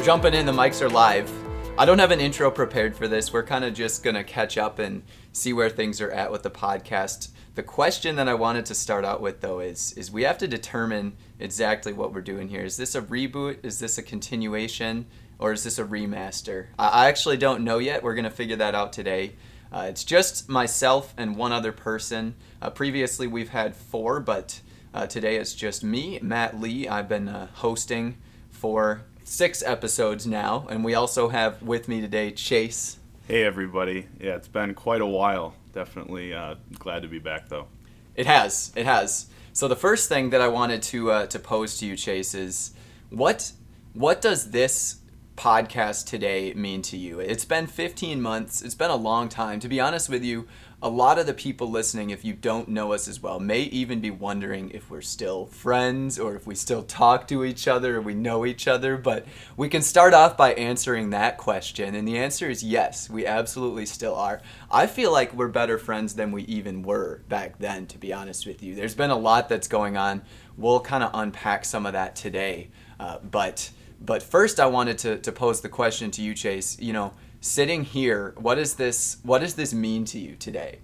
We're jumping in, the mics are live. I don't have an intro prepared for this. We're kind of just going to catch up and see where things are at with the podcast. The question that I wanted to start out with though is is we have to determine exactly what we're doing here. Is this a reboot? Is this a continuation? Or is this a remaster? I actually don't know yet. We're going to figure that out today. Uh, it's just myself and one other person. Uh, previously, we've had four, but uh, today it's just me, Matt Lee. I've been uh, hosting for six episodes now, and we also have with me today Chase. Hey everybody. Yeah, it's been quite a while. Definitely uh, glad to be back though. It has, it has. So the first thing that I wanted to uh, to pose to you, Chase, is what what does this podcast today mean to you? It's been 15 months. It's been a long time. To be honest with you, a lot of the people listening, if you don't know us as well, may even be wondering if we're still friends or if we still talk to each other or we know each other. But we can start off by answering that question. And the answer is yes, we absolutely still are. I feel like we're better friends than we even were back then, to be honest with you. There's been a lot that's going on. We'll kind of unpack some of that today. Uh, but but first, I wanted to, to pose the question to you, Chase. You know, sitting here, what does this what does this mean to you today?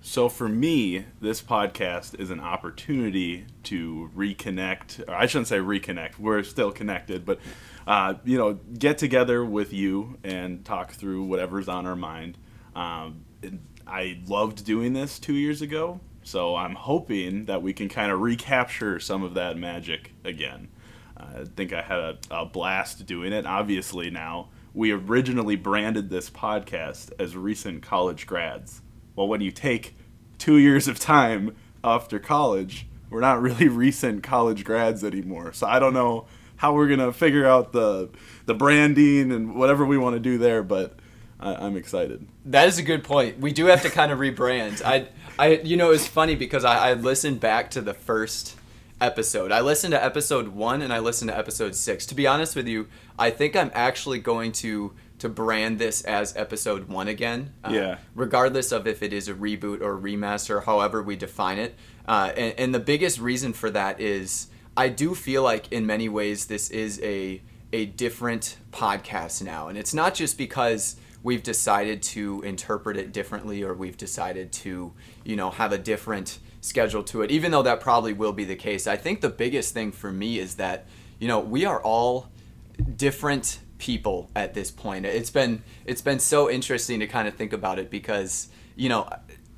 So for me, this podcast is an opportunity to reconnect. I shouldn't say reconnect. We're still connected, but uh, you know, get together with you and talk through whatever's on our mind. Um, I loved doing this two years ago, so I'm hoping that we can kind of recapture some of that magic again. I think I had a, a blast doing it. Obviously, now we originally branded this podcast as recent college grads. Well, when you take two years of time after college, we're not really recent college grads anymore. So I don't know how we're gonna figure out the the branding and whatever we want to do there, but I, I'm excited. That is a good point. We do have to kind of rebrand. I, I, you know, it's funny because I, I listened back to the first episode. I listened to episode one and I listened to episode six. To be honest with you, I think I'm actually going to to brand this as episode one again. uh, Yeah. Regardless of if it is a reboot or a remaster, however we define it. Uh, and, and the biggest reason for that is I do feel like in many ways this is a a different podcast now, and it's not just because we've decided to interpret it differently or we've decided to you know have a different schedule to it even though that probably will be the case. I think the biggest thing for me is that you know we are all different people at this point. It's been it's been so interesting to kind of think about it because you know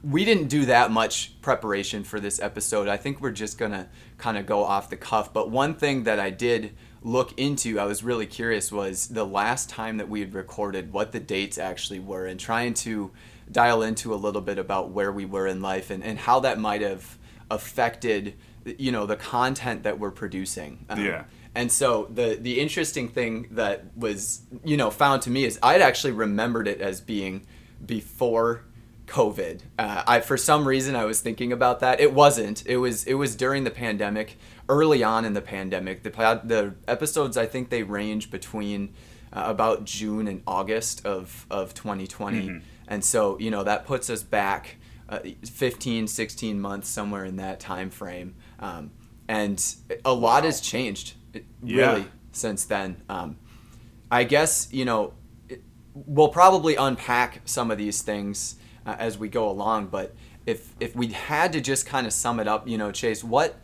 we didn't do that much preparation for this episode. I think we're just gonna kind of go off the cuff. But one thing that i did look into i was really curious was the last time that we had recorded what the dates actually were and trying to dial into a little bit about where we were in life and, and how that might have affected you know the content that we're producing Um, Yeah. and so the the interesting thing that was you know found to me is I'd actually remembered it as being before COVID. Uh, I for some reason I was thinking about that. It wasn't. It was it was during the pandemic, early on in the pandemic. The the episodes I think they range between uh, about June and August of of 2020. And so, you know, that puts us back uh, 15, 16 months somewhere in that time frame. Um, and a lot has changed it- Yeah. really since then. Um, I guess you know it- we'll probably unpack some of these things uh, as we go along. But if if we had to just kind of sum it up, you know, Chase, what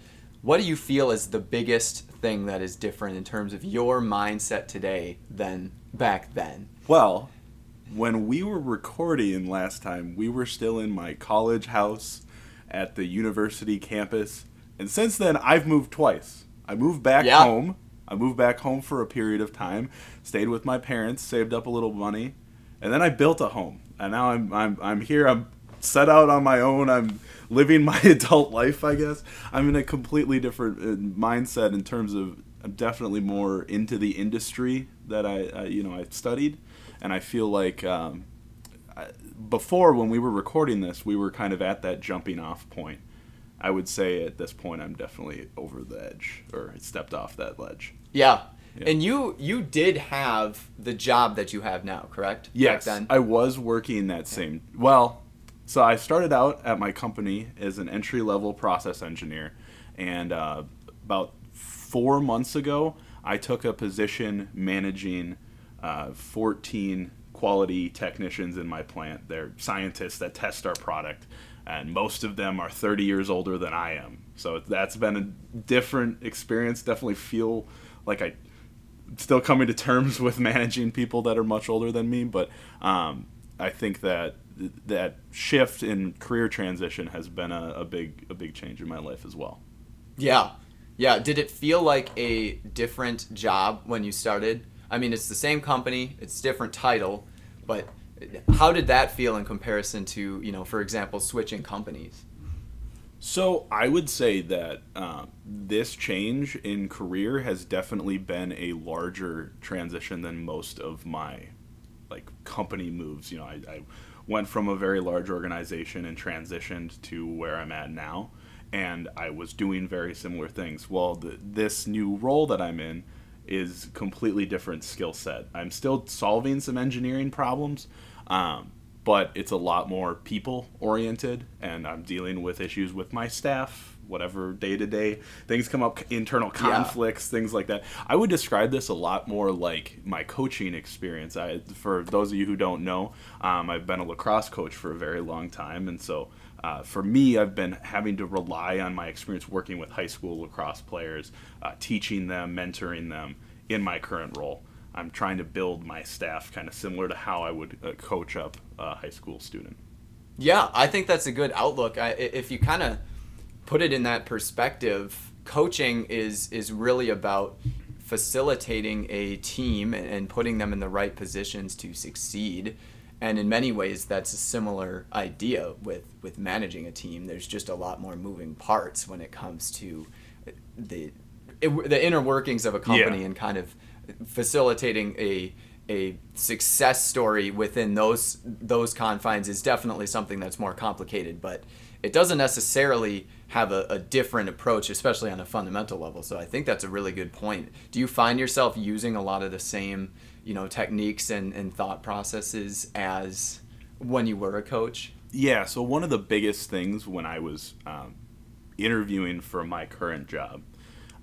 what do you feel is the biggest thing that is different in terms of your mindset today than back then? Well, when we were recording last time, we were still in my college house at the university campus. And since then, I've moved twice. I moved back Yeah. home. I moved back home for a period of time, stayed with my parents, saved up a little money, and then I built a home. And now I'm I'm I'm here. I'm set out on my own. I'm living my adult life, I guess. I'm in a completely different uh, mindset in terms of I'm definitely more into the industry that I, I you know I studied, and I feel like um, before when we were recording this, we were kind of at that jumping off point. I would say at this point I'm definitely over the edge or stepped off that ledge. Yeah. Yeah. And you you did have the job that you have now, correct? Yes, then? I was working that same. Well, so I started out at my company as an entry level process engineer, and uh, about four months ago, I took a position managing uh, 14 quality technicians in my plant. They're scientists that test our product, and most of them are 30 years older than I am. So that's been a different experience. Definitely feel like I still coming to terms with managing people that are much older than me, but um, I think that that shift in career transition has been a, a big a big change in my life as well. Yeah. Yeah. Did it feel like a different job when you started? I mean, it's the same company, it's different title, but how did that feel in comparison to, you know, for example, switching companies? So I would say that uh, this change in career has definitely been a larger transition than most of my like company moves. You know, I, I went from a very large organization and transitioned to where I'm at now, and I was doing very similar things. Well, the, this new role that I'm in is completely different skill set. I'm still solving some engineering problems. Um, but it's a lot more people oriented and i'm dealing with issues with my staff whatever day to day things come up internal conflicts things like that i would describe this a lot more like my coaching experience I, for those of you who don't know um, i've been a lacrosse coach for a very long time and so uh, for me, I've been having to rely on my experience working with high school lacrosse players, uh, teaching them, mentoring them in my current role. I'm trying to build my staff kind of similar to how I would uh, coach up a high school student. Yeah, I think that's a good outlook. I, if you kind of put it in that perspective, coaching is is really about facilitating a team and putting them in the right positions to succeed. And in many ways, that's a similar idea with, with managing a team. There's just a lot more moving parts when it comes to the it, the inner workings of a company Yeah. and kind of facilitating a a success story within those those confines is definitely something that's more complicated, but it doesn't necessarily have a, a different approach, especially on a fundamental level. So I think that's a really good point. Do you find yourself using a lot of the same, you know, techniques and, and thought processes as when you were a coach? Yeah, so one of the biggest things when I was um, interviewing for my current job,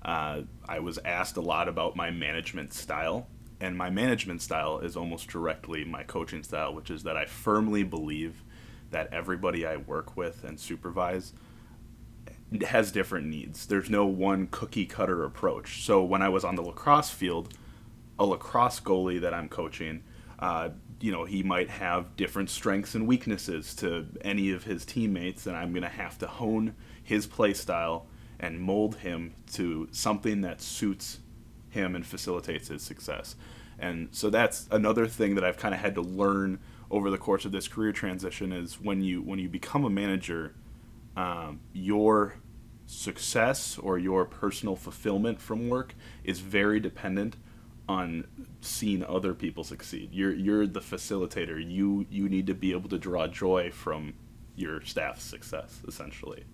uh, I was asked a lot about my management style. And my management style is almost directly my coaching style, which is that I firmly believe that everybody I work with and supervise has different needs. There's no one cookie cutter approach. So when I was on the lacrosse field, a lacrosse goalie that I'm coaching, uh, you know, he might have different strengths and weaknesses to any of his teammates, and I'm going to have to hone his play style and mold him to something that suits him and facilitates his success. And so that's another thing that I've kind of had to learn over the course of this career transition is when you when you become a manager, um, your success or your personal fulfillment from work is very dependent on seeing other people succeed. You're you're the facilitator. You you need to be able to draw joy from your staff's success essentially.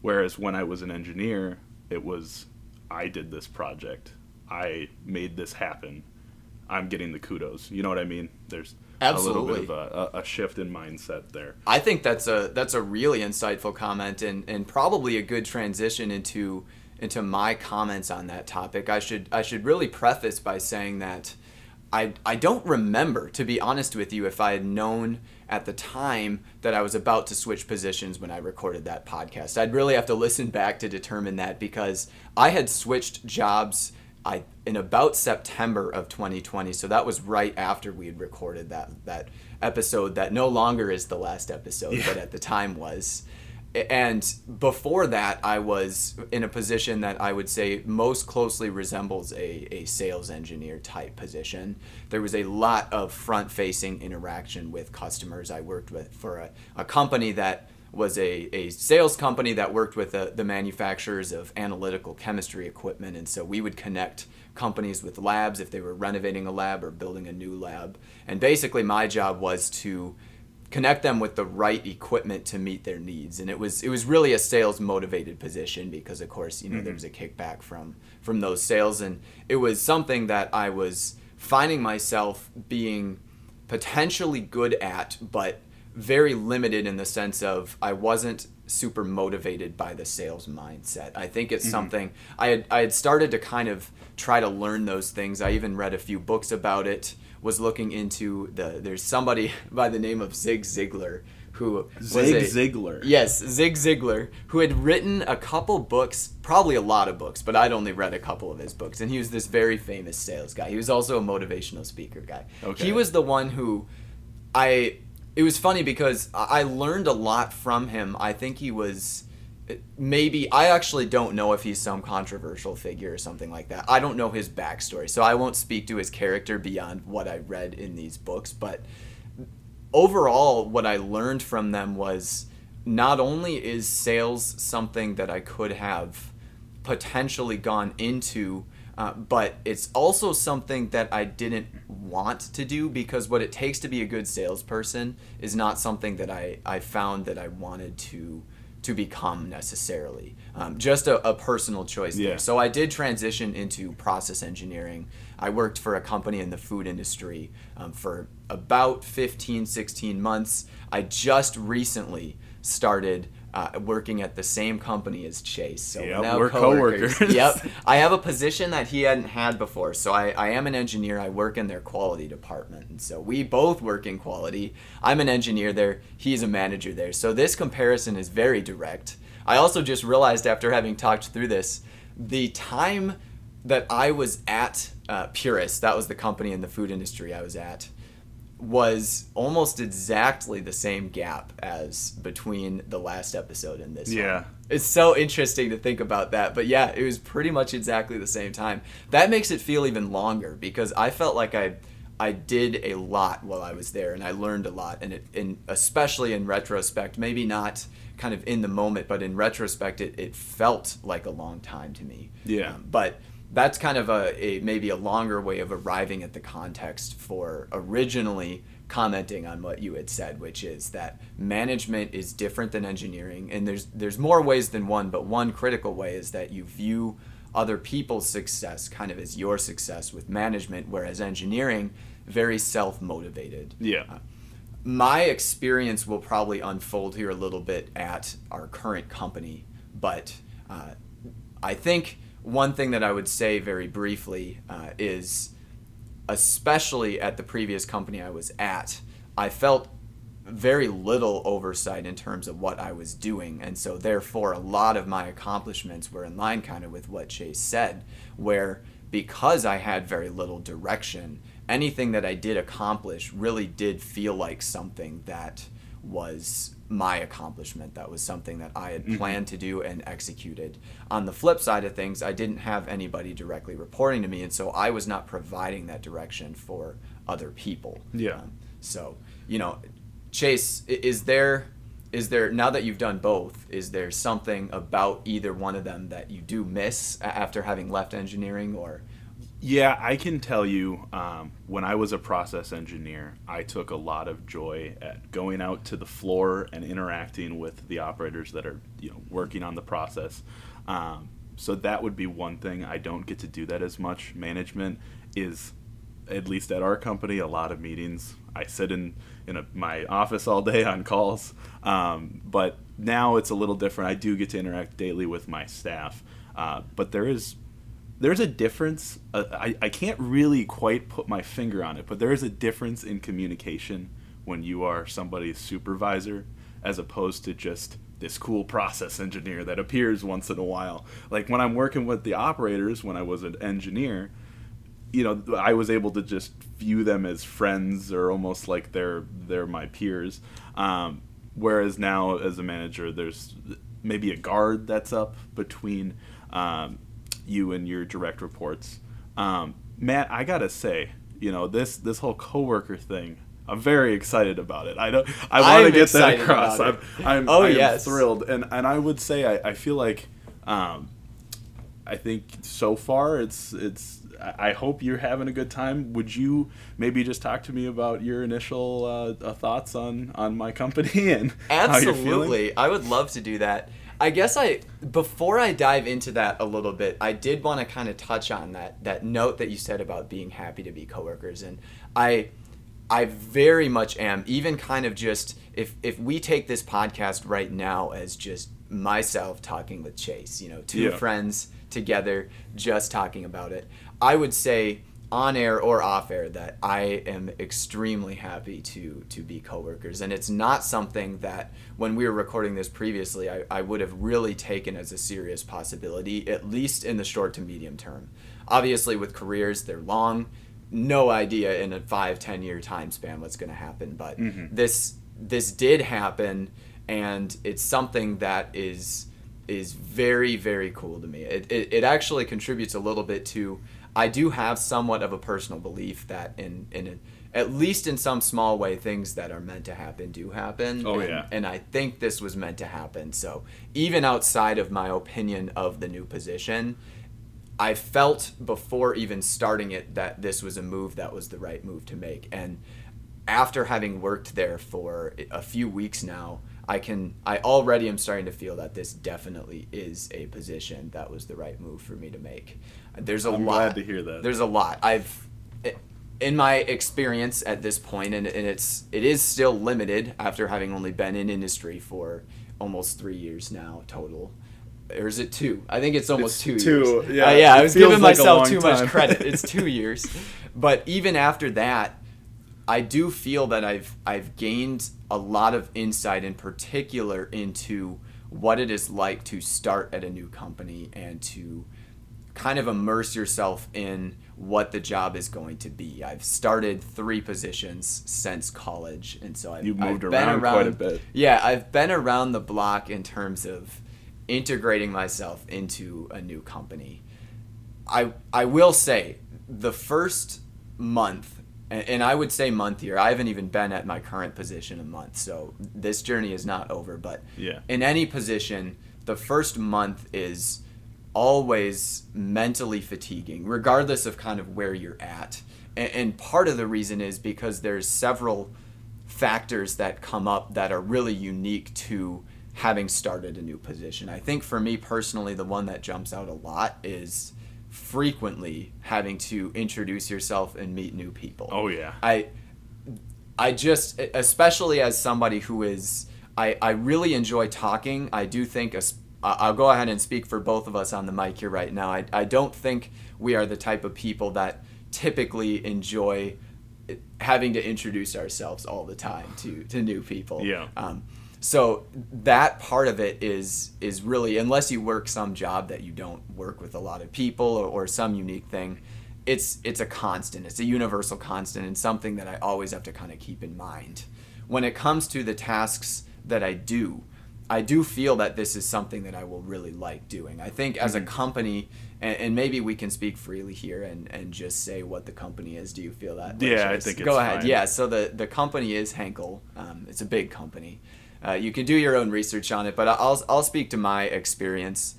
Whereas when I was an engineer, it was I did this project. I made this happen. I'm getting the kudos. You know what I mean? There's a little bit of a, a, a shift in mindset there. I think that's a that's a really insightful comment and, and probably a good transition into into my comments on that topic. I should I should really preface by saying that I I don't remember to be honest with you if I had known at the time that I was about to switch positions when I recorded that podcast. I'd really have to listen back to determine that because I had switched jobs I in about September of 2020. So that was right after we had recorded that that episode that no longer is the last episode, but at the time was. And before that, I was in a position that I would say most closely resembles a, a sales engineer type position. There was a lot of front facing interaction with customers. I worked with for a, a company that was a, a sales company that worked with the, the manufacturers of analytical chemistry equipment. And so we would connect companies with labs if they were renovating a lab or building a new lab. And basically, my job was to connect them with the right equipment to meet their needs and it was it was really a sales motivated position because of course you know mm-hmm. there was a kickback from from those sales and it was something that I was finding myself being potentially good at but very limited in the sense of I wasn't super motivated by the sales mindset. I think it's mm-hmm. something I had I had started to kind of try to learn those things. I even read a few books about it. Was looking into the there's somebody by the name of Zig Ziglar who Zig a, Ziglar. Yes, Zig Ziglar, who had written a couple books, probably a lot of books, but I'd only read a couple of his books, and he was this very famous sales guy. He was also a motivational speaker guy. Okay. He was the one who I it was funny because I learned a lot from him. I think he was maybe I actually don't know if he's some controversial figure or something like that. I don't know his backstory, so I won't speak to his character beyond what I read in these books. But overall, what I learned from them was not only is sales something that I could have potentially gone into uh, but it's also something that I didn't want to do because what it takes to be a good salesperson is not something that I, I found that I wanted to to become necessarily. Um, just a, a, personal choice yeah. there. So I did transition into process engineering. I worked for a company in the food industry um, for about 15, 16 months. I just recently started uh, working at the same company as Chase. So yep, now we're coworkers. coworkers. yep. I have a position that he hadn't had before. So I, I am an engineer. I work in their quality department. And so we both work in quality. I'm an engineer there. He's a manager there. So this comparison is very direct. I also just realized after having talked through this, the time that I was at uh, Purist, that was the company in the food industry I was at, was almost exactly the same gap as between the last episode and this yeah. one. It's so interesting to think about that. But yeah, it was pretty much exactly the same time. That makes it feel even longer because I felt like I I did a lot while I was there and I learned a lot and it and especially in retrospect, maybe not kind of in the moment, but in retrospect it, it felt like a long time to me. Yeah. Um, but that's kind of a, a, maybe a longer way of arriving at the context for originally commenting on what you had said which is that management is different than engineering and there's there's more ways than one but one critical way is that you view other people's success kind of as your success with management whereas engineering very self-motivated. Yeah. Uh, my experience will probably unfold here a little bit at our current company but uh, i think one thing that I would say very briefly uh, is, especially at the previous company I was at, I felt very little oversight in terms of what I was doing. And so, therefore, a lot of my accomplishments were in line kind of with what Chase said, where because I had very little direction, anything that I did accomplish really did feel like something that was my accomplishment. That was something that I had mm-hmm. planned to do and executed. On the flip side of things, I didn't have anybody directly reporting to me, and so I was not providing that direction for other people. Yeah. Um, so, you know, Chase, is there is there now that you've done both is there something about either one of them that you do miss after having left engineering or yeah, I can tell you um, when I was a process engineer, I took a lot of joy at going out to the floor and interacting with the operators that are you know working on the process. Um, so that would be one thing I don't get to do that as much. Management is, at least at our company, a lot of meetings. I sit in in a, my office all day on calls, um, but now it's a little different. I do get to interact daily with my staff, uh, but there is there's a difference. Uh, I, I can't really quite put my finger on it, but there is a difference in communication when you are somebody's supervisor as opposed to just this cool process engineer that appears once in a while. Like when I'm working with the operators, when I was an engineer, you know, I was able to just view them as friends or almost like they're they're my peers. Um, whereas now, as a manager, there's maybe a guard that's up between um, you and your direct reports. Um, Matt, I gotta say, you know this this whole coworker thing. I'm very excited about it. I don't. I want to get that across. I'm. I'm. Oh I yes. thrilled, and and I would say I, I feel like, um, I think so far it's it's. I hope you're having a good time. Would you maybe just talk to me about your initial uh, uh, thoughts on on my company and how you're feeling? Absolutely. I would love to do that. I guess I before I dive into that a little bit, I did want to kind of touch on that that note that you said about being happy to be coworkers and I I very much am even kind of just if if we take this podcast right now as just myself talking with Chase, you know, two Yeah. friends together just talking about it. I would say on air or off air that I am extremely happy to to be coworkers. And it's not something that when we were recording this previously I, I would have really taken as a serious possibility at least in the short to medium term. Obviously with careers they're long. No idea in a five ten year time span what's going to happen but mm-hmm. this this did happen and it's something that is is very very cool to me. It, it, it actually contributes a little bit to i do have somewhat of a personal belief that in in a, at least in some small way things that are meant to happen do happen Oh, and, yeah. and i think this was meant to happen so even outside of my opinion of the new position I felt before even starting it that this was a move that was the right move to make. And after having worked there for a few weeks now, I can I already am starting to feel that this definitely is a position that was the right move for me to make. There's a I'm lot. glad to hear that. There's a lot. I've in my experience at this point, and, and it's it is still limited after having only been in industry for almost three years now total. Or is it two? I think it's almost It's two. two, years. yeah, Uh, yeah. I was giving like myself too time. much credit. It's two years, but even after that, I do feel that I've I've gained a lot of insight, in particular, into what it is like to start at a new company and to kind of immerse yourself in what the job is going to be. I've started three positions since college, and so I've, You've moved I've been around quite a bit. Yeah, I've been around the block in terms of integrating myself into a new company. I I will say the first month, and, and I would say month here. I haven't even been at my current position a month, so this journey is not over. But Yeah. in any position, the first month is always mentally fatiguing, regardless of kind of where you're at. And, and part of the reason is because there's several factors that come up that are really unique to having started a new position. I think for me personally, the one that jumps out a lot is frequently having to introduce yourself and meet new people. Oh yeah. I I just especially as somebody who is I, I really enjoy talking. I do think a, I'll go ahead and speak for both of us on the mic here right now. I, I don't think we are the type of people that typically enjoy having to introduce ourselves all the time to, to new people. Yeah. Um, so that part of it is is really unless you work some job that you don't work with a lot of people or, or some unique thing, it's it's a constant. It's a universal constant and something that I always have to kind of keep in mind. When it comes to the tasks that I do, I do feel that this is something that I will really like doing. I think as a company, and, and maybe we can speak freely here and, and just say what the company is. Do you feel that? Yeah, I think Go ahead. fine. Yeah. So the the company is Henkel. Um, it's a big company. Uh, you can do your own research on it, but I'll I'll speak to my experience.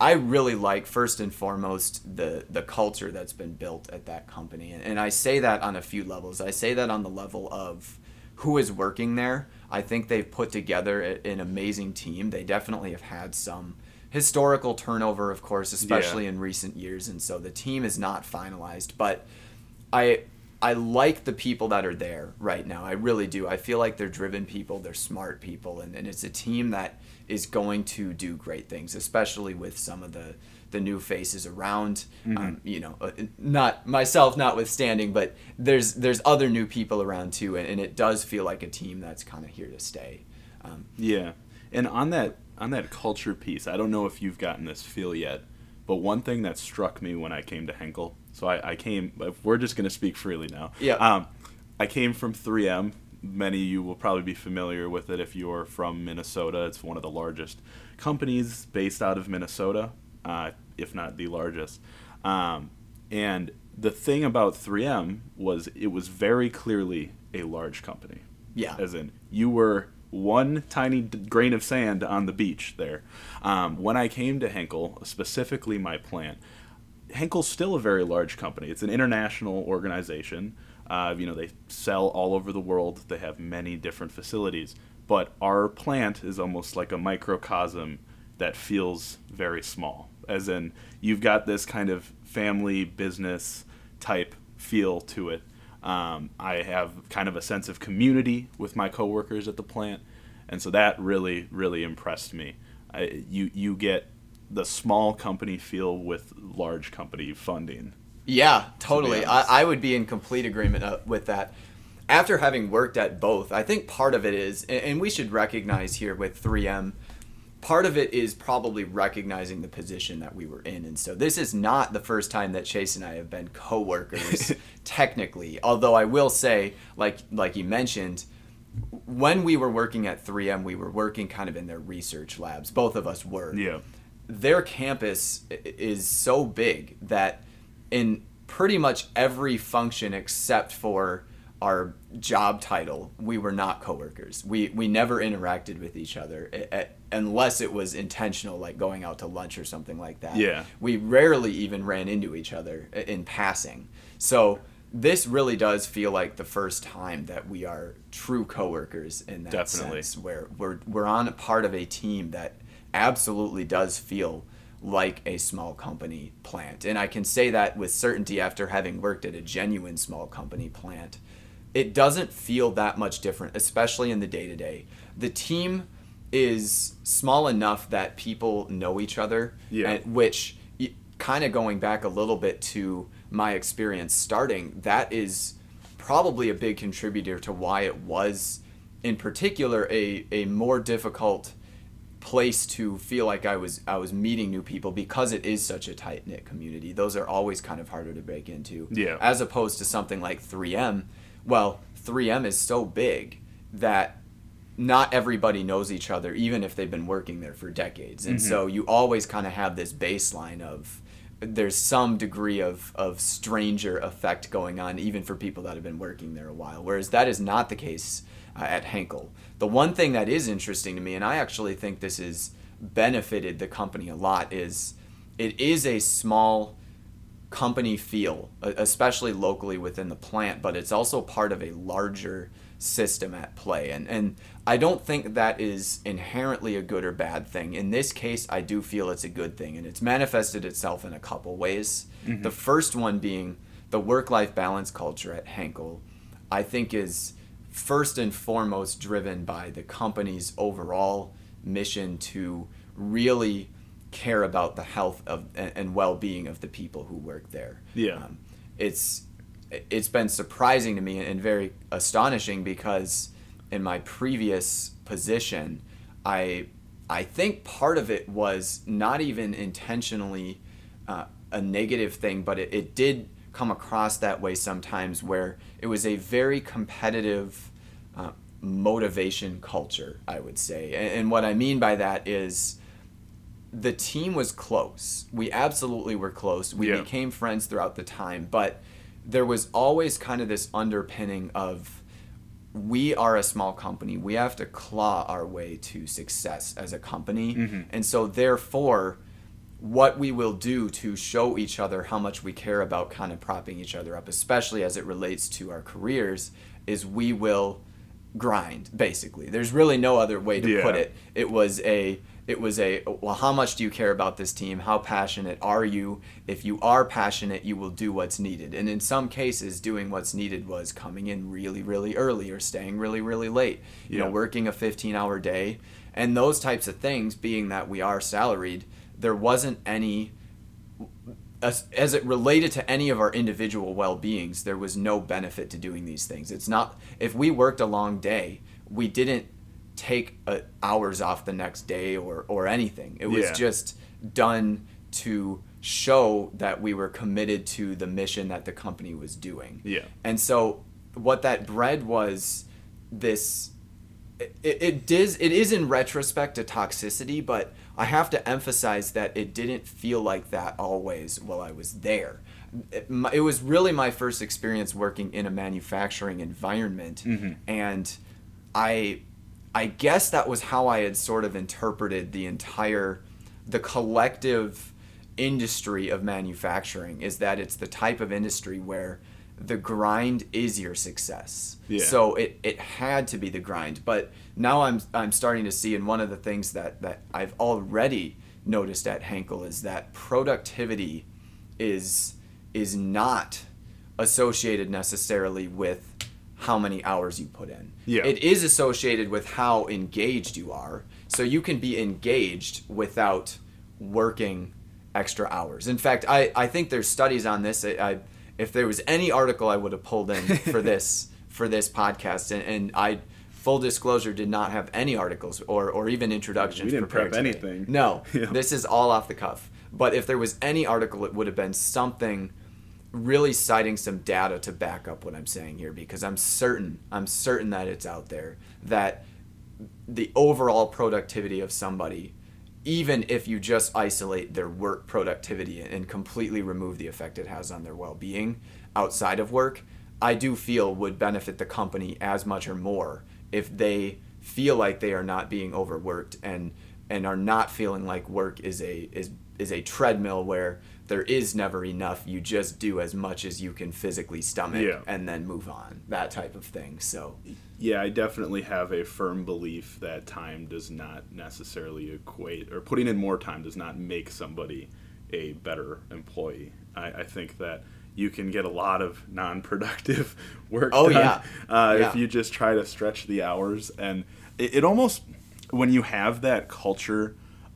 I really like first and foremost the the culture that's been built at that company, and, and I say that on a few levels. I say that on the level of who is working there. I think they've put together a- an amazing team. They definitely have had some historical turnover, of course, especially in recent years, and so the team is not finalized. But I I like the people that are there right now. I really do. I feel like they're driven people, they're smart people, and, and it's a team that is going to do great things, especially with some of the the new faces around. Um, you know, uh, not myself notwithstanding, but there's there's other new people around too, and, and it does feel like a team that's kind of here to stay. Um, Yeah, and on that on that culture piece, I don't know if you've gotten this feel yet, but one thing that struck me when I came to Henkel, so I, I came. We're just going to speak freely now. Yeah. Um, I came from 3M. Many of you will probably be familiar with it if you're from Minnesota. It's one of the largest companies based out of Minnesota, uh, if not the largest. Um, and the thing about 3M was it was very clearly a large company yeah, as in you were one tiny grain of sand on the beach there. Um, when I came to Henkel, specifically my plant, Henkel's still a very large company. It's an international organization. Uh, you know, they sell all over the world. They have many different facilities. But our plant is almost like a microcosm that feels very small. As in, you've got this kind of family business type feel to it. Um, I have kind of a sense of community with my coworkers at the plant, and so that really, really impressed me. I, you you get the small company feel with large company funding. Yeah, totally. I, I would be in complete agreement uh, with that. After having worked at both, I think part of it is, and we should recognize here with 3M, part of it is probably recognizing the position that we were in. And so this is not the first time that Chase and I have been co-workers technically. Although I will say, like like you mentioned, when we were working at 3M, we were working kind of in their research labs. Both of us were. Yeah. Their campus is so big that in pretty much every function except for our job title, we were not coworkers. We we never interacted with each other unless it was intentional, like going out to lunch or something like that. Yeah. We rarely even ran into each other in passing. So this really does feel like the first time that we are true coworkers in that Definitely. sense, where we're we're on a part of a team that absolutely does feel like a small company plant. And I can say that with certainty after having worked at a genuine small company plant it doesn't feel that much different, especially in the day to day. The team is small enough that people know each other, Yeah. and, which kind of going back a little bit to my experience starting, that is probably a big contributor to why it was, in particular, a, a more difficult place to feel like I was I was meeting new people because it is such a tight knit community. Those are always kind of harder to break into. Yeah. As opposed to something like 3M well, 3M is so big that not everybody knows each other, even if they've been working there for decades. And Mm-hmm. so you always kind of have this baseline of there's some degree of, of stranger effect going on, even for people that have been working there a while. Whereas that is not the case uh, at Henkel. The one thing that is interesting to me, and I actually think this has benefited the company a lot, is it is a small company feel, especially locally within the plant, but it's also part of a larger system at play. And, and I don't think that is inherently a good or bad thing. In this case, I do feel it's a good thing, and it's manifested itself in a couple ways. The first one being the work life balance culture at Henkel, I think is first and foremost driven by the company's overall mission to really care about the health of and, well-being of the people who work there. Yeah. Um, it's it's been surprising to me and very astonishing because in my previous position, I I think part of it was not even intentionally uh, a negative thing, but it, it did come across that way sometimes where it was a very competitive uh, motivation culture, I would say. And, and what I mean by that is the team was close. We absolutely were close. We Yeah. became friends throughout the time, but there was always kind of this underpinning of we are a small company. We have to claw our way to success as a company. And so therefore what we will do to show each other how much we care about kind of propping each other up, especially as it relates to our careers, is we will grind basically. There's really no other way to put it. It was a it was a well how much do you care about this team? How passionate are you? If you are passionate you will do what's needed. And in some cases doing what's needed was coming in really really early or staying really really late you know working a 15 hour day. And those types of things being that we are salaried there wasn't any as, as it related to any of our individual well-beings there was no benefit to doing these things it's not if we worked a long day we didn't take uh, hours off the next day or or anything it was Yeah. just done to show that we were committed to the mission that the company was doing Yeah. and so what that bred was this it, it is it is in retrospect a toxicity, but I have to emphasize that it didn't feel like that always while I was there. It, it was really my first experience working in a manufacturing environment, mm-hmm. and I I guess that was how I had sort of interpreted the entire, the collective industry of manufacturing is that it's the type of industry where the grind is your success. Yeah. So it, it had to be the grind. But now I'm I'm starting to see and one of the things that, that I've already noticed at Henkel is that productivity is is not associated necessarily with how many hours you put in. Yeah. It is associated with how engaged you are. So you can be engaged without working extra hours. In fact, I, I think there's studies on this. I, I if there was any article I would have pulled in for this for this podcast and, and I full disclosure did not have any articles or, or even introductions We didn't prep today. anything. No. Yeah. This is all off the cuff. But if there was any article it would have been something really citing some data to back up what I'm saying here because I'm certain I'm certain that it's out there that the overall productivity of somebody even if you just isolate their work productivity and completely remove the effect it has on their well-being outside of work I do feel would benefit the company as much or more if they feel like they are not being overworked and and are not feeling like work is a is is a treadmill where there is never enough you just do as much as you can physically stomach Yeah. and then move on that type of thing so Yeah, I definitely have a firm belief that time does not necessarily equate, or putting in more time does not make somebody a better employee. I, I think that you can get a lot of non-productive work Oh, done yeah. Uh, Yeah. if you just try to stretch the hours. And it, it almost, when you have that culture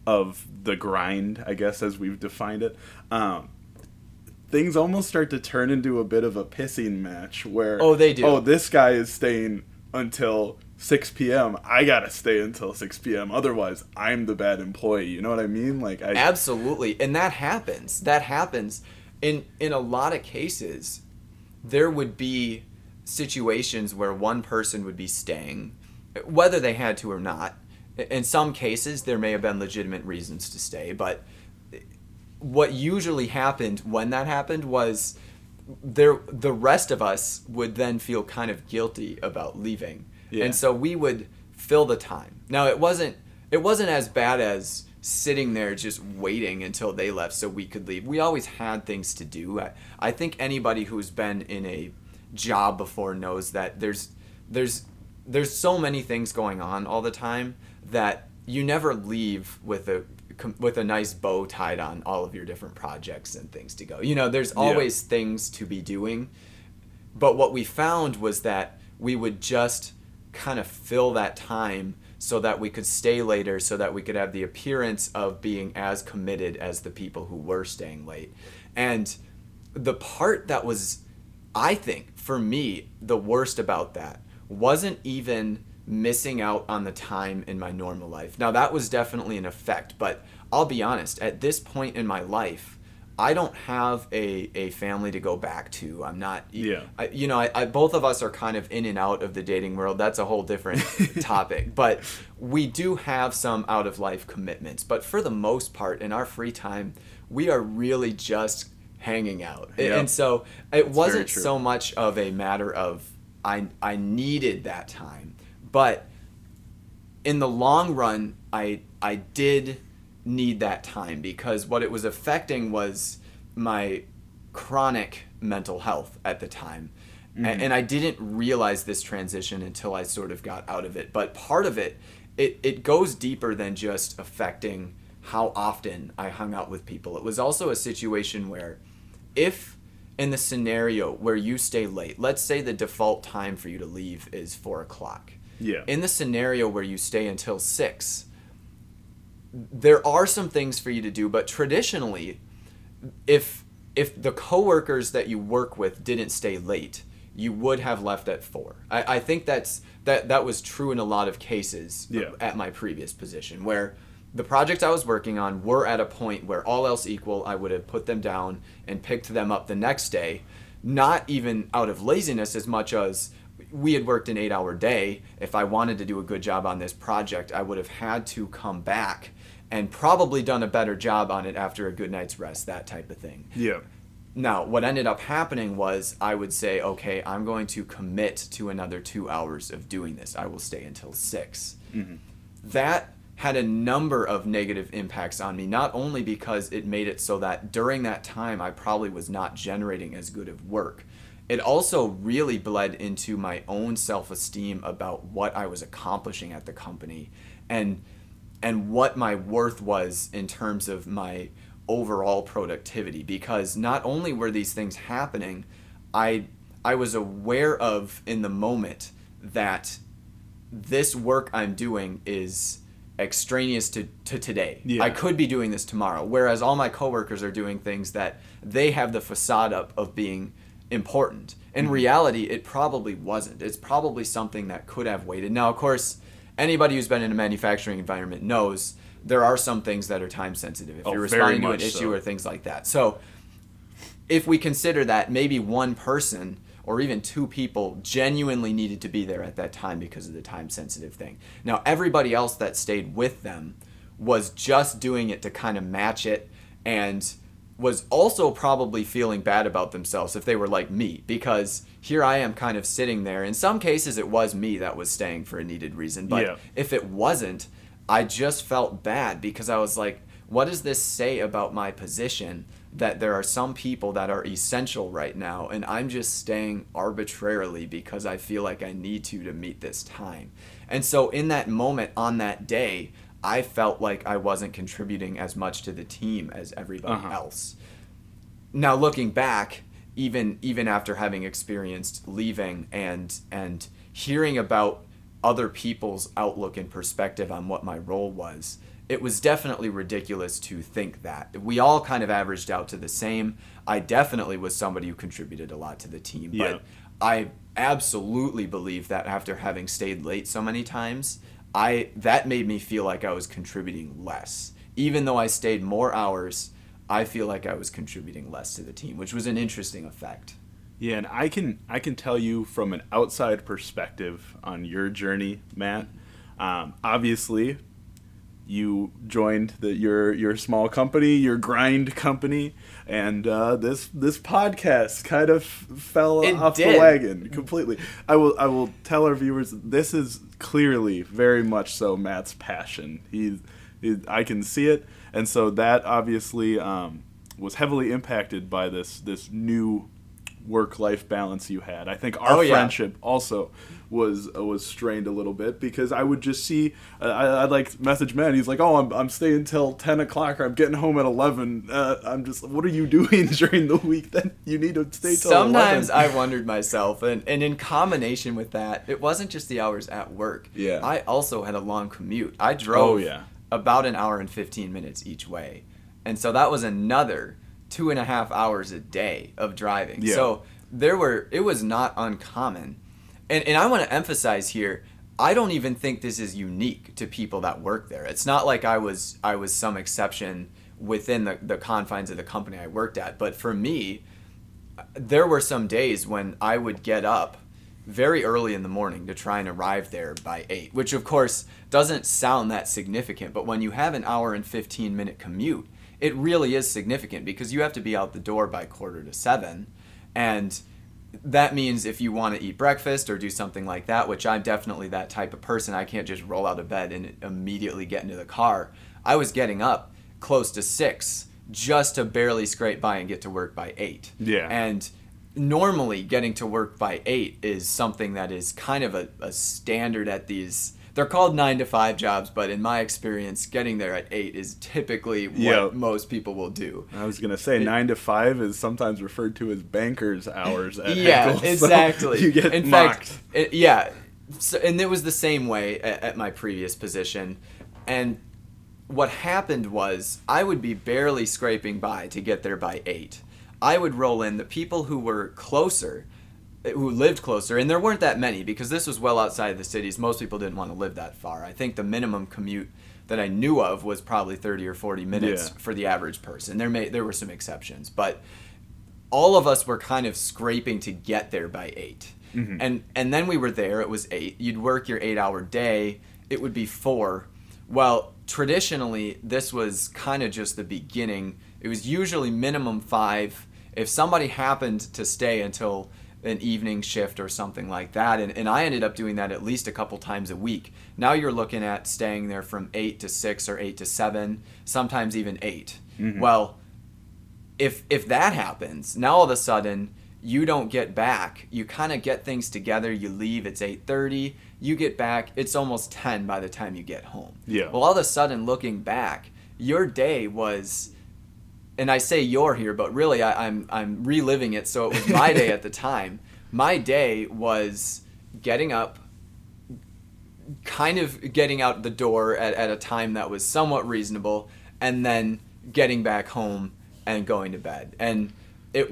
of the grind, I guess as we've defined it, um, things almost start to turn into a bit of a pissing match where Oh, they do. oh this guy is staying until 6 p.m i gotta stay until 6 p.m otherwise i'm the bad employee you know what i mean like i Absolutely, and that happens. That happens in in a lot of cases. There would be situations where one person would be staying, whether they had to or not. In some cases, there may have been legitimate reasons to stay, but what usually happened when that happened was there the rest of us would then feel kind of guilty about leaving. Yeah. and so we would fill the time. Now it wasn't it wasn't as bad as sitting there just waiting until they left so we could leave. We always had things to do. I, I think anybody who's been in a job before knows that there's there's there's so many things going on all the time that you never leave with a with a nice bow tied on all of your different projects and things to go. You know, there's always things to be doing. But what we found was that we would just kind of fill that time so that we could stay later so that we could have the appearance of being as committed as the people who were staying late. And the part that was I think for me the worst about that wasn't even missing out on the time in my normal life. Now that was definitely an effect, but I'll be honest, at this point in my life, I don't have a, a family to go back to. I'm not Yeah. I, you know, I, I both of us are kind of in and out of the dating world. That's a whole different topic. But we do have some out of life commitments. But for the most part, in our free time, we are really just hanging out. Yeah. And so it wasn't so much of a matter of I I needed that time, but in the long run, I I did need that time because what it was affecting was my chronic mental health at the time. A- mm-hmm. And, I didn't realize this transition until I sort of got out of it. But part of it, it, it goes deeper than just affecting how often I hung out with people. It was also a situation where if in the scenario where you stay late, let's say the default time for you to leave is four o'clock. Yeah. In the scenario where you stay until six, there are some things for you to do, but traditionally, if if the coworkers that you work with didn't stay late, you would have left at four. I, I think that's that that was true in a lot of cases Yeah. at my previous position where the projects I was working on were at a point where all else equal, I would have put them down and picked them up the next day, not even out of laziness as much as we had worked an eight hour day. If I wanted to do a good job on this project, I would have had to come back and probably done a better job on it after a good night's rest, that type of thing yeah now, what ended up happening was I would say, okay, I'm going to commit to another two hours of doing this. I will stay until 6 mm-hmm. That had a number of negative impacts on me, not only because it made it so that during that time I probably was not generating as good of work, it also really bled into my own self esteem about what I was accomplishing at the company and and what my worth was in terms of my overall productivity because not only were these things happening I I was aware of in the moment that this work I'm doing is extraneous to, to today. Yeah. I could be doing this tomorrow. Whereas all my coworkers are doing things that they have the facade up of being important. In mm-hmm. reality, it probably wasn't. It's probably something that could have waited. Now, of course, anybody who's been in a manufacturing environment knows there are some things that are time sensitive. If Oh, you're responding to an issue so. or things like that. So if we consider that maybe one person or even two people genuinely needed to be there at that time because of the time sensitive thing. Now, everybody else that stayed with them was just doing it to kind of match it and was also probably feeling bad about themselves if they were like me because here I am kind of sitting there. In some cases, it was me that was staying for a needed reason, but Yeah. if it wasn't, I just felt bad because I was like, what does this say about my position that there are some people that are essential right now and I'm just staying arbitrarily because I feel like I need to to meet this time. And so in that moment on that day, I felt like I wasn't contributing as much to the team as everybody Uh-huh. else. Now looking back, even even after having experienced leaving and and hearing about other people's outlook and perspective on what my role was, it was definitely ridiculous to think that. We all kind of averaged out to the same. I definitely was somebody who contributed a lot to the team, Yeah. but I absolutely believe that after having stayed late so many times, I that made me feel like I was contributing less. Even though I stayed more hours, I feel like I was contributing less to the team, which was an interesting effect. Yeah, and I can I can tell you from an outside perspective on your journey, Matt. Um, obviously, you joined the, your your small company, your grind company, and uh, this this podcast kind of fell It off the wagon completely. I will I will tell our viewers this is clearly very much so Matt's passion. He, he I can see it, and so that obviously um, was heavily impacted by this this new work life balance you had. I think our Oh, yeah. friendship also was uh, was strained a little bit because I would just see uh, I, I'd like message Matt. He's like, "Oh, I'm, I'm staying till ten o'clock. Or I'm getting home at 11. Uh, I'm just, what are you doing during the week? Then you need to stay till Sometimes 11. I wondered myself, and, and in combination with that, it wasn't just the hours at work. Yeah. I also had a long commute. I drove Oh, yeah. about an hour and 15 minutes each way. And so that was another two and a half hours a day of driving. Yeah. So there were, it was not uncommon. And, and I want to emphasize here, I don't even think this is unique to people that work there. It's not like I was I was some exception within the, the confines of the company I worked at. But for me, there were some days when I would get up very early in the morning to try and arrive there by 8, which of course doesn't sound that significant, but when you have an hour and 15 minute commute, it really is significant because you have to be out the door by quarter to 7 and that means if you want to eat breakfast or do something like that, which I'm definitely that type of person, I can't just roll out of bed and immediately get into the car. I was getting up close to 6 just to barely scrape by and get to work by 8. Yeah. And normally getting to work by 8 is something that is kind of a, a standard at these they're called 9 to 5 jobs, but in my experience getting there at 8 is typically what Yeah. most people will do. I was gonna say nine to five is sometimes referred to as bankers' hours. At yeah, Henkel, so exactly. you get in mocked. fact, it, yeah. So, and it was the same way at, at my previous position, and what happened was I would be barely scraping by to get there by eight. I would roll in the people who were closer, who lived closer, and there weren't that many because this was well outside of the cities. Most people didn't want to live that far. I think the minimum commute that I knew of was probably 30 or 40 minutes Yeah. for the average person. There may there were some exceptions, but all of us were kind of scraping to get there by 8 mm-hmm. and and then we were there it was eight you'd work your eight hour day it would be four well traditionally this was kind of just the beginning it was usually minimum five if somebody happened to stay until an evening shift or something like that, and, and I ended up doing that at least a couple times a week. Now you're looking at staying there from 8 to 6 or 8 to 7, sometimes even 8. Mm-hmm. Well, if if that happens, now all of a sudden you don't get back. You kind of get things together. You leave. It's eight thirty. You get back. It's almost ten by the time you get home. Yeah. Well, all of a sudden, looking back, your day was, and I say you're here, but really I, I'm I'm reliving it. So it was my day at the time. My day was getting up, kind of getting out the door at, at a time that was somewhat reasonable, and then getting back home and going to bed. And it,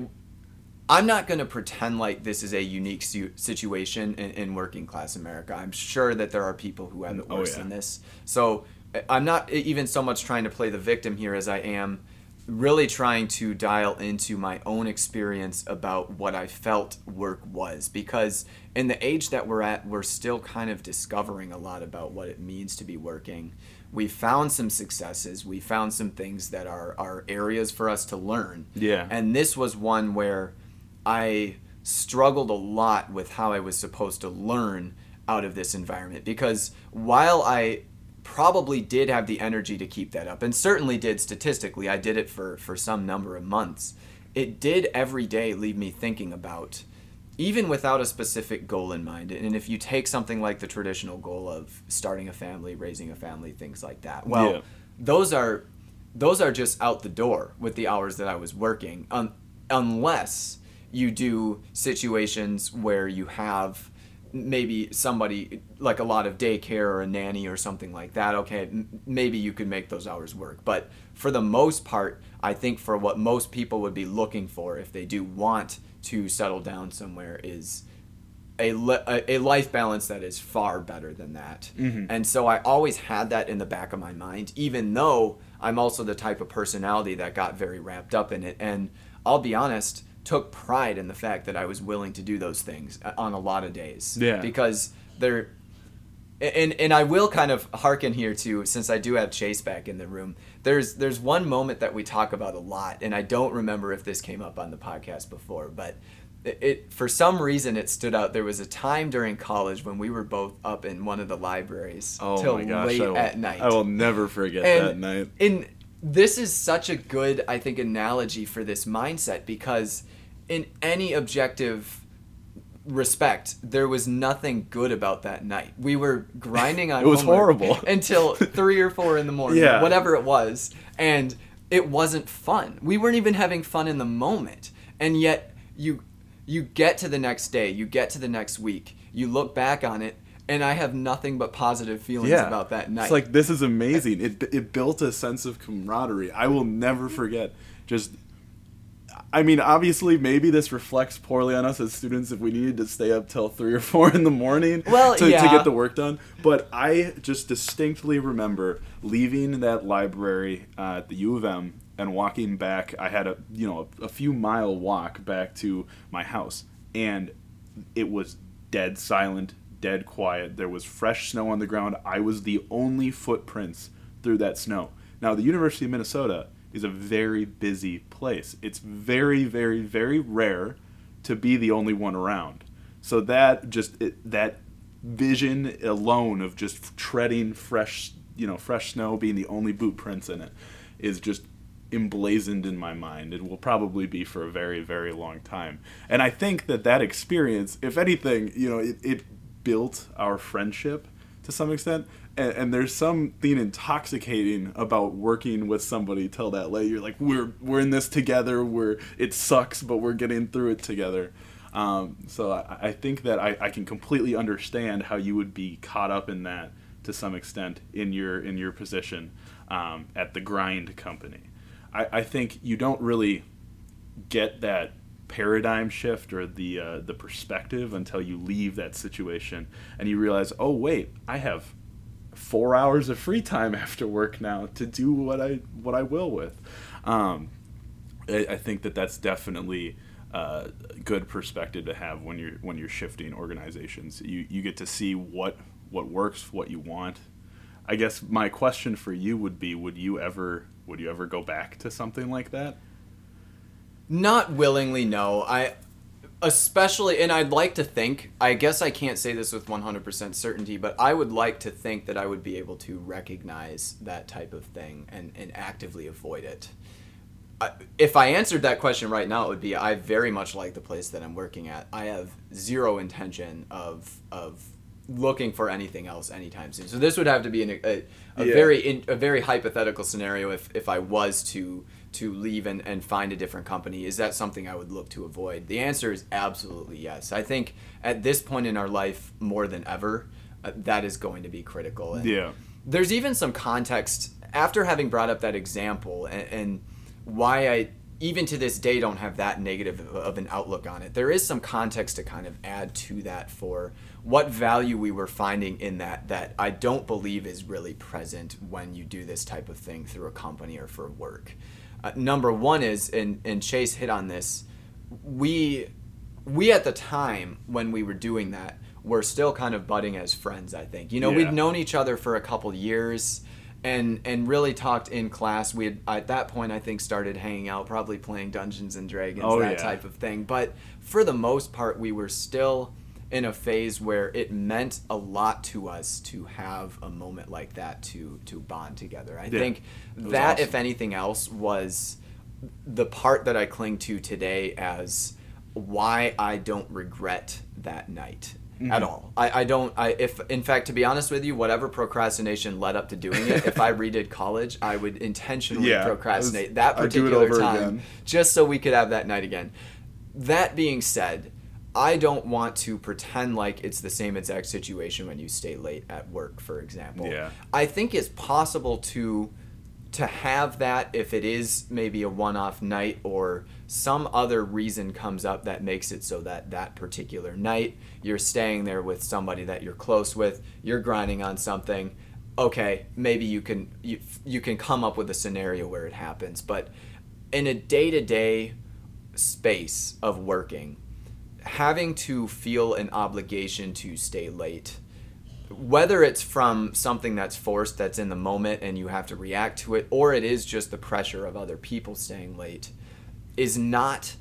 I'm not going to pretend like this is a unique su- situation in, in working class America. I'm sure that there are people who have it Oh, worse yeah. than this. So I- I'm not even so much trying to play the victim here as I am really trying to dial into my own experience about what I felt work was because in the age that we're at we're still kind of discovering a lot about what it means to be working. We found some successes, we found some things that are are areas for us to learn. Yeah. And this was one where I struggled a lot with how I was supposed to learn out of this environment because while I probably did have the energy to keep that up and certainly did statistically, I did it for, for some number of months, it did every day leave me thinking about even without a specific goal in mind and if you take something like the traditional goal of starting a family raising a family things like that well Yeah. those are those are just out the door with the hours that I was working un- unless you do situations where you have maybe somebody like a lot of daycare or a nanny or something like that okay m- maybe you could make those hours work but for the most part i think for what most people would be looking for if they do want to settle down somewhere is a, li- a a life balance that is far better than that. Mm-hmm. And so I always had that in the back of my mind, even though I'm also the type of personality that got very wrapped up in it. And I'll be honest, took pride in the fact that I was willing to do those things uh, on a lot of days. Yeah. Because they're. And, and I will kind of hearken here to since I do have Chase back in the room. There's there's one moment that we talk about a lot, and I don't remember if this came up on the podcast before, but it, it for some reason it stood out. There was a time during college when we were both up in one of the libraries Oh till gosh, late will, at night. I will never forget And that night. And this is such a good, I think, analogy for this mindset because in any objective respect, there was nothing good about that night. We were grinding on It was horrible. until three or four in the morning, Yeah. whatever it was, and it wasn't fun. We weren't even having fun in the moment, and yet you you get to the next day, you get to the next week, you look back on it. And I have nothing but positive feelings yeah. about that night. It's like this is amazing. It it built a sense of camaraderie. I will never forget. Just, I mean, obviously, maybe this reflects poorly on us as students if we needed to stay up till three or four in the morning Well, to, to get the work done. But I just distinctly remember leaving that library uh, at the U of M and walking back. I had a you know a, a few mile walk back to my house, and it was dead silent, dead quiet. There was fresh snow on the ground. I was the only footprints through that snow. Now, the University of Minnesota is a very busy place. It's very, very, very rare to be the only one around. So that just it, that vision alone of just treading fresh, you know, fresh snow, being the only boot prints in it, is just emblazoned in my mind. It will probably be for a very, very long time. And I think that that experience, if anything, you know, it, it built our friendship to some extent. And, and there's something intoxicating about working with somebody till that late. You're like, we're we're in this together. We're it sucks, but we're getting through it together. Um, so I, I think that I, I can completely understand how you would be caught up in that to some extent in your in your position um, at the grind company. I, I think you don't really get that paradigm shift or the uh, the perspective until you leave that situation and you realize, oh wait, I have four hours of free time after work now to do what I what I will with. Um, I, I think that that's definitely uh, a good perspective to have when you're when you're shifting organizations. You you get to see what what works, what you want. I guess my question for you would be: Would you ever would you ever go back to something like that? Not willingly, no. I especially and I'd like to think, I guess I can't say this with 100% certainty, but I would like to think that I would be able to recognize that type of thing and and actively avoid it. I- If I answered that question right now, it would be I very much like the place that I'm working at. I have zero intention of of looking for anything else anytime soon. So this would have to be an, a, a Yeah. very in, a very hypothetical scenario if, if I was to to leave and, and find a different company. Is that something I would look to avoid? The answer is absolutely yes. I think at this point in our life, more than ever, uh, that is going to be critical. And Yeah. there's even some context after having brought up that example and, and why I even to this day don't have that negative of- of an outlook on it. There is some context to kind of add to that for what value we were finding in that that I don't believe is really present when you do this type of thing through a company or for work. Uh, number one is and and Chase hit on this. We we at the time when we were doing that were still kind of budding as friends i think you know Yeah. we'd known each other for a couple years and and really talked in class we had at that point i think started hanging out probably playing dungeons and dragons Oh, that yeah. type of thing but for the most part we were still in a phase where it meant a lot to us to have a moment like that to to bond together i Yeah. think that awesome. if anything else was the part that I cling to today as why I don't regret that night Mm-hmm. at all. I, I don't I if in fact to be honest with you, whatever procrastination led up to doing it, if I redid college, I would intentionally Yeah, procrastinate was- that I'd do it particular time again. just so we could have that night again. That being said, I don't want to pretend like it's the same exact situation when you stay late at work, for example. Yeah. I think it's possible to to have that if it is maybe a one-off night or some other reason comes up that makes it so that that particular night you're staying there with somebody that you're close with you're grinding on something okay maybe you can you, you can come up with a scenario where it happens but in a day-to-day space of working having to feel an obligation to stay late whether it's from something that's forced that's in the moment and you have to react to it or it is just the pressure of other people staying late is not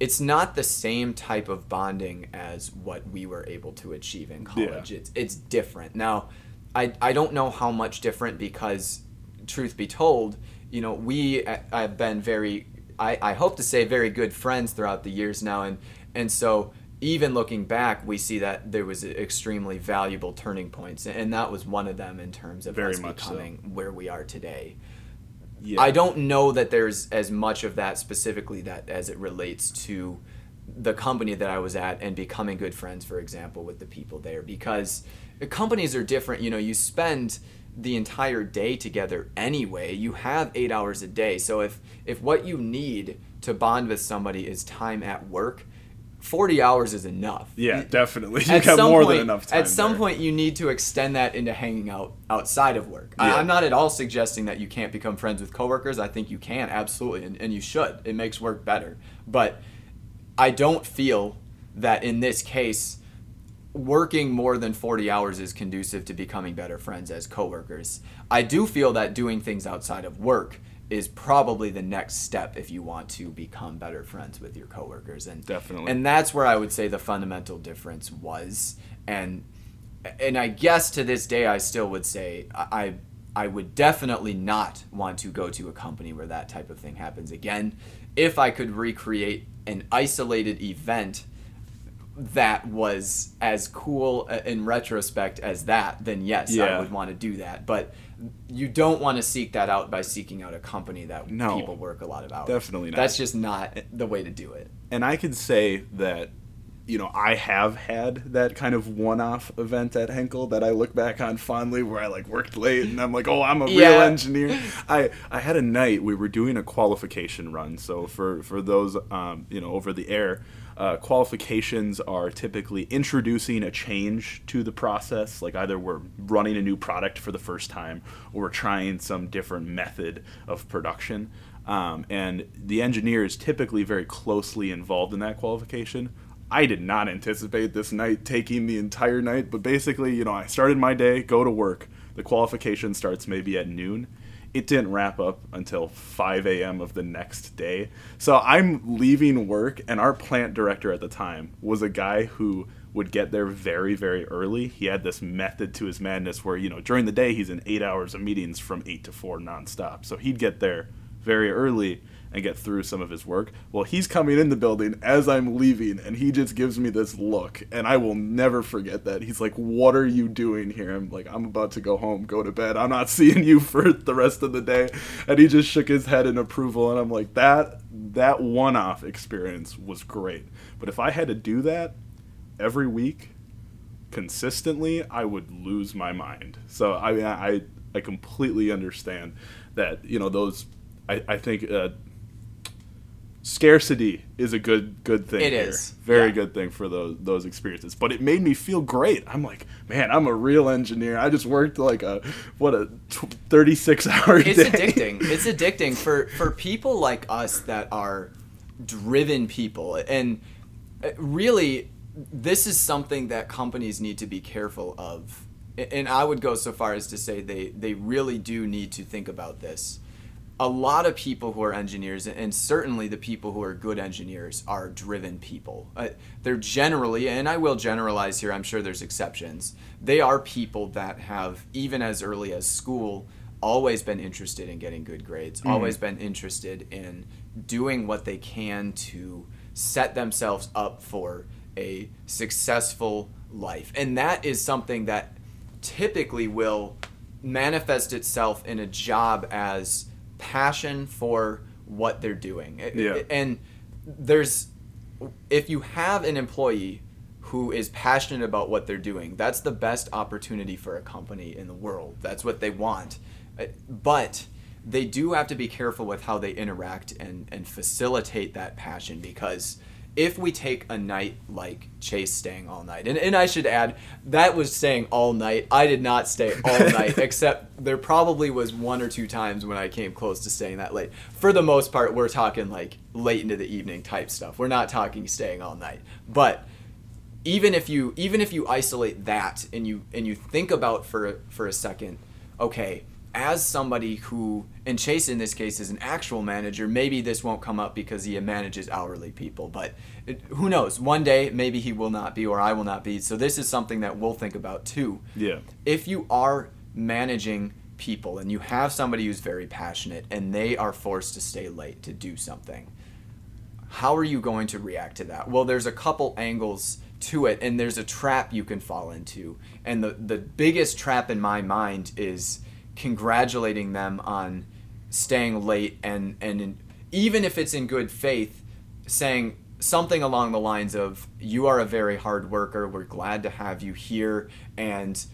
it's not the same type of bonding as what we were able to achieve in college. It's it's different. Now i i don't know how much different because truth be told you know we uh, i've been very i i hope to say very good friends throughout the years now and and so even looking back, we see that there was extremely valuable turning points, and that was one of them in terms of Very us much so. where we are today. Yeah. I don't know that there's as much of that specifically that as it relates to the company that I was at and becoming good friends, for example, with the people there, because companies are different. You know, you spend the entire day together anyway. You have eight hours a day, so if if what you need to bond with somebody is time at work. 40 hours is enough. Yeah, definitely. You at got some more point, than enough time. At some there. point, you need to extend that into hanging out outside of work. I, Yeah. I'm not at all suggesting that you can't become friends with coworkers. I think you can absolutely, and, and you should. It makes work better. But I don't feel that in this case, working more than 40 hours is conducive to becoming better friends as coworkers. I do feel that doing things outside of work is probably the next step if you want to become better friends with your coworkers. And Definitely. and that's where I would say the fundamental difference was. And and I guess to this day I still would say I I would definitely not want to go to a company where that type of thing happens again. If I could recreate an isolated event that was as cool uh, in retrospect as that, then yes, I would want to do that. But you don't want to seek that out by seeking out a company that No. people work a lot of hours. Definitely not. That's just not the way to do it. and I could say that you know I have had that kind of one-off event at Henkel that I look back on fondly, where I like worked late and I'm like, oh, I'm a real engineer. I I had a night we were doing a qualification run. So for for those um, you know over the air. Uh, qualifications are typically introducing a change to the process, like either we're running a new product for the first time or we're trying some different method of production. Um, and the engineer is typically very closely involved in that qualification. I did not anticipate this night taking the entire night, but basically, you know, I started my day, go to work. The qualification starts maybe at noon. It didn't wrap up until 5 a.m. of the next day. So I'm leaving work, and our plant director at the time was a guy who would get there very, very early. He had this method to his madness where, you know, during the day he's in eight hours of meetings from 8 to 4 nonstop. So he'd get there very early and get through some of his work. Well, he's coming in the building as I'm leaving, and he just gives me this look, and I will never forget that. He's like, "What are you doing here?" I'm like, "I'm about to go home, go to bed. I'm not seeing you for the rest of the day." And he just shook his head in approval, and I'm like, "That that one-off experience was great." But if I had to do that every week consistently, I would lose my mind. So I mean, I I completely understand that you know those I, I think uh, scarcity is a good good thing. It here. is. very Yeah. good thing for those those experiences. But it made me feel great. I'm like, man, I'm a real engineer. I just worked like a what a 36 hour it's day. addicting. It's addicting for for people like us that are driven people, and uh, really, this is something that companies need to be careful of. And I would go so far as to say they they really do need to think about this. A lot of people who are engineers, and certainly the people who are good engineers, are driven people. Uh, they're generally, and I will generalize here, I'm sure there's exceptions, they are people that have, even as early as school, always been interested in getting good grades, always been interested in doing what they can to set themselves up for a successful life. And that is something that typically will manifest itself in a job as passion for what they're doing. Yeah. And there's if you have an employee who is passionate about what they're doing, that's the best opportunity for a company in the world. That's what they want. Uh, But they do have to be careful with how they interact and, and facilitate that passion because if we take a night like Chase staying all night, and, and I should add, that was staying all night. I did not stay all night, except there probably was one or two times when I came close to staying that late. For the most part, we're talking like late into the evening type stuff. We're not talking staying all night. But even if you even if you isolate that and you and you think about for for a second, okay, as somebody who and Chase in this case is an actual manager, maybe this won't come up because he manages hourly people, but it, who knows? One day maybe he will not be or I will not be. So this is something that we'll think about too. Yeah. If you are managing people and you have somebody who's very passionate and they are forced to stay late to do something, how are you going to react to that? Well, there's a couple angles to it, and there's a trap you can fall into. And the, the biggest trap in my mind is congratulating them on staying late and, and in, even if it's in good faith, saying something along the lines of, You are a very hard worker, we're glad to have you here, and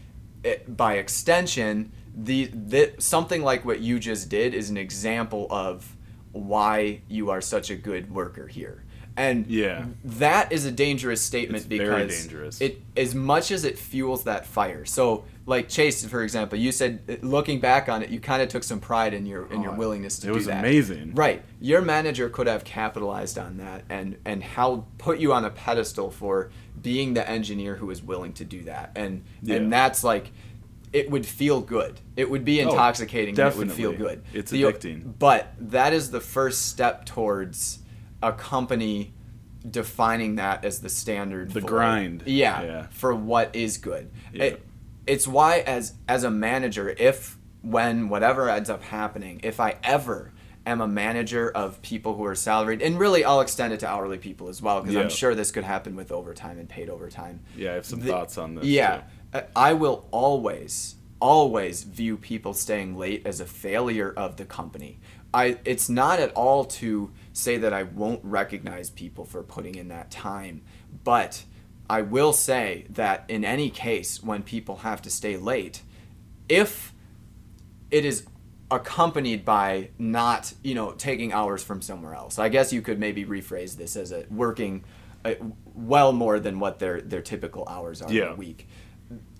it, by extension, the, the something like what you just did is an example of why you are such a good worker here. And Yeah. that is a dangerous statement It's because dangerous. it as much as it fuels that fire. So like Chase, for example, you said uh, looking back on it, you kind of took some pride in your in your Oh, willingness to it do that. It was amazing. Right. Your manager could have capitalized on that and and how put you on a pedestal for being the engineer who is willing to do that. And Yeah. and that's like it would feel good. It would be Oh, intoxicating. and it would feel good. It's The- addicting. But that is the first step towards a company defining that as the standard. The for- grind. Yeah, Yeah. For what is good. Yeah. It- it's why as as a manager, if when whatever ends up happening, if I ever am a manager of people who are salaried, and really I'll extend it to hourly people as well, because Yeah. I'm sure this could happen with overtime and paid overtime. Yeah, I have some The- thoughts on this. Yeah, too. I- I will always, always view people staying late as a failure of the company. I, it's not at all to say that I won't recognize people for putting in that time, but I will say that in any case, when people have to stay late, if it is accompanied by not you know taking hours from somewhere else i guess you could maybe rephrase this as a working uh, well more than what their their typical hours are Yeah. a week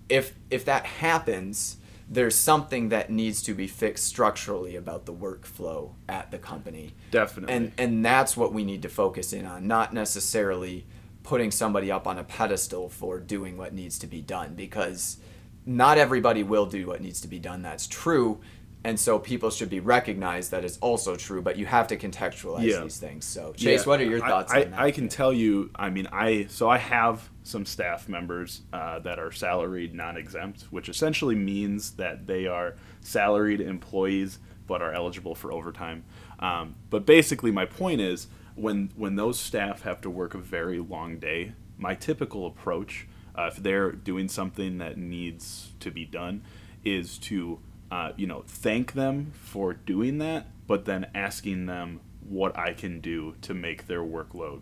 if if that happens there's something that needs to be fixed structurally about the workflow at the company. Definitely. and and that's what we need to focus in on not necessarily putting somebody up on a pedestal for doing what needs to be done because not everybody will do what needs to be done. That's true and so people should be recognized that it's also true but you have to contextualize Yeah. these things so chase what are your thoughts I, on that I can tell you. I mean, I so I have some staff members uh, that are salaried, non-exempt, which essentially means that they are salaried employees but are eligible for overtime. Um, but basically, my point is when when those staff have to work a very long day, my typical approach, uh, if they're doing something that needs to be done, is to uh, you know thank them for doing that, but then asking them what I can do to make their workload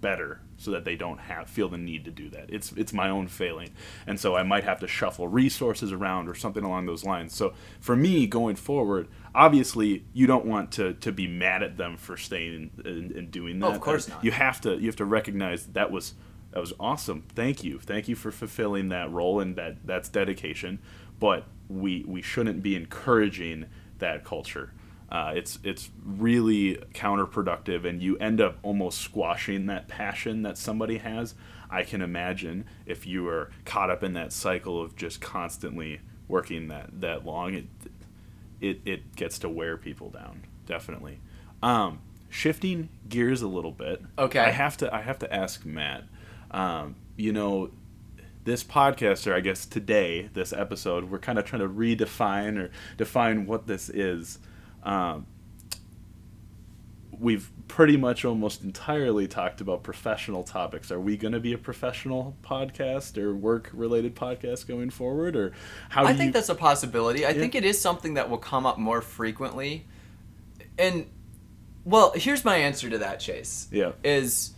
better so that they don't have feel the need to do that. It's it's my own failing. And so I might have to shuffle resources around or something along those lines. So for me going forward, obviously you don't want to, to be mad at them for staying and, and doing that. Oh, of course not. You have to you have to recognize that was that was awesome. Thank you. Thank you for fulfilling that role and that that's dedication. But we we shouldn't be encouraging that culture. Uh, it's it's really counterproductive, and you end up almost squashing that passion that somebody has. I can imagine if you are caught up in that cycle of just constantly working that that long, it it, it gets to wear people down. Definitely. Um, shifting gears a little bit. Okay. I have to I have to ask Matt. Um, you know, this podcast, or I guess today, this episode, we're kind of trying to redefine or define what this is. Um, we've pretty much almost entirely talked about professional topics. Are we going to be a professional podcast or work related podcast going forward, or how? I think you, that's a possibility. I think it is something that will come up more frequently. And well, here's my answer to that, Chase. Yeah. Is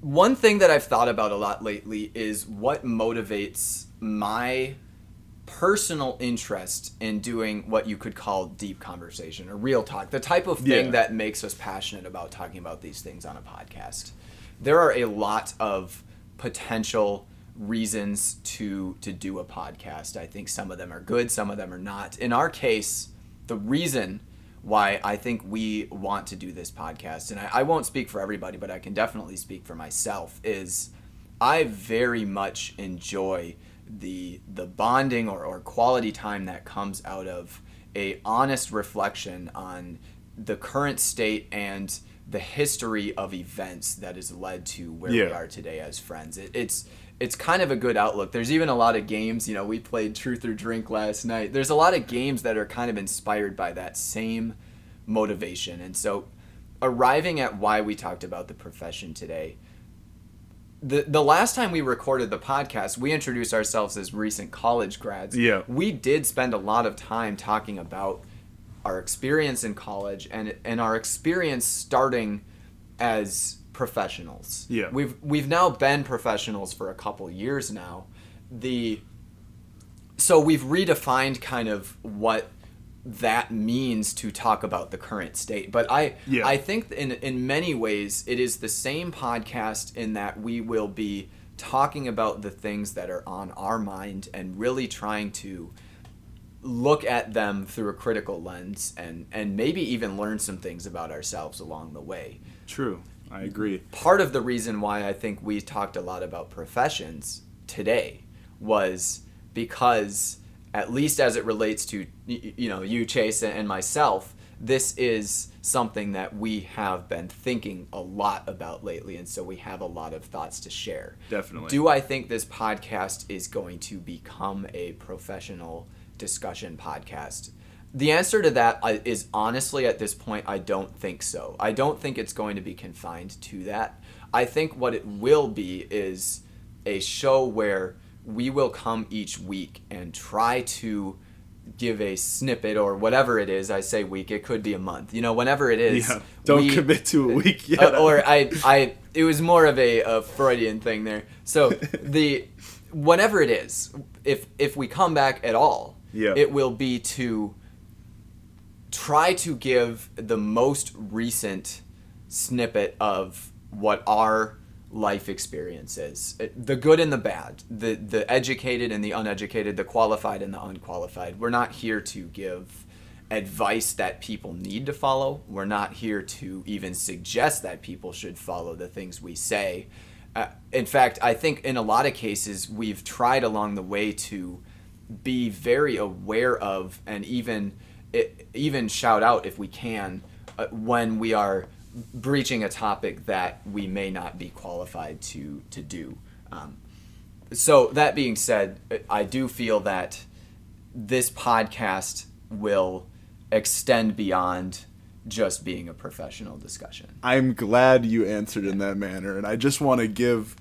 one thing that I've thought about a lot lately is what motivates my personal interest in doing what you could call deep conversation or real talk, the type of thing Yeah. that makes us passionate about talking about these things on a podcast. There are a lot of potential reasons to to do a podcast. I think some of them are good, some of them are not. In our case, the reason why I think we want to do this podcast, and I, I won't speak for everybody, but I can definitely speak for myself, is I very much enjoy the the bonding or, or quality time that comes out of a honest reflection on the current state and the history of events that has led to where we are today as friends. It, it's it's kind of a good outlook. There's even a lot of games. You know, we played Truth or Drink last night. There's a lot of games that are kind of inspired by that same motivation. And so, arriving at why we talked about the profession today. The, the last time we recorded the podcast, we introduced ourselves as recent college grads. Yeah. We did spend a lot of time talking about our experience in college and and our experience starting as professionals. Yeah. We've we've now been professionals for a couple years now. The so we've redefined kind of what that means to talk about the current state. But I Yeah. I think in in many ways it is the same podcast in that we will be talking about the things that are on our mind and really trying to look at them through a critical lens and and maybe even learn some things about ourselves along the way True. I agree. part of the reason why I think we talked a lot about professions today was because at least as it relates to you know you Chase and myself this is something that we have been thinking a lot about lately and so we have a lot of thoughts to share Definitely. do I think this podcast is going to become a professional discussion podcast? The answer to that is honestly at this point, I don't think so. I don't think it's going to be confined to that. I think what it will be is a show where we will come each week and try to give a snippet or whatever it is. I say week, it could be a month. You know, whenever it is. Yeah. Don't we- commit to a week yet. uh, or I, I, it was more of a, a Freudian thing there. So the, whenever it is, if if we come back at all, Yeah. it will be to try to give the most recent snippet of what our life experience is. The good and the bad the the educated and the uneducated the qualified and the unqualified. We're not here to give advice that people need to follow. We're not here to even suggest that people should follow the things we say. Uh, in fact i think in a lot of cases we've tried along the way to be very aware of and even even shout out if we can uh, when we are breaching a topic that we may not be qualified to to do. Um, so that being said, I do feel that this podcast will extend beyond just being a professional discussion. I'm glad you answered in that manner, and I just want to give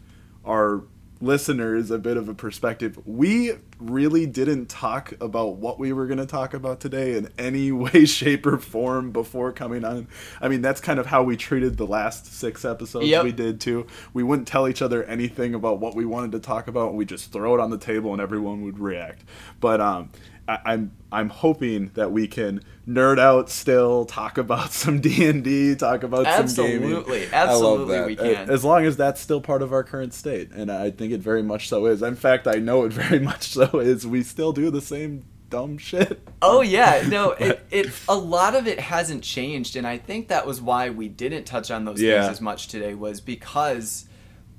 our listeners a bit of a perspective. We really didn't talk about what we were going to talk about today in any way, shape, or form before coming on. I mean, that's kind of how we treated the last six episodes yep. we did too. We wouldn't tell each other anything about what we wanted to talk about. We just throw it on the table and everyone would react. But um, I, am I'm hoping that we can nerd out still, talk about some D and D, talk about absolutely, some gaming. Absolutely, absolutely, we can. As long as that's still part of our current state, and I think it very much so is. In fact, I know it very much so is. We still do the same dumb shit. Oh yeah, no, it, it a lot of it hasn't changed, and I think that was why we didn't touch on those yeah. things as much today was because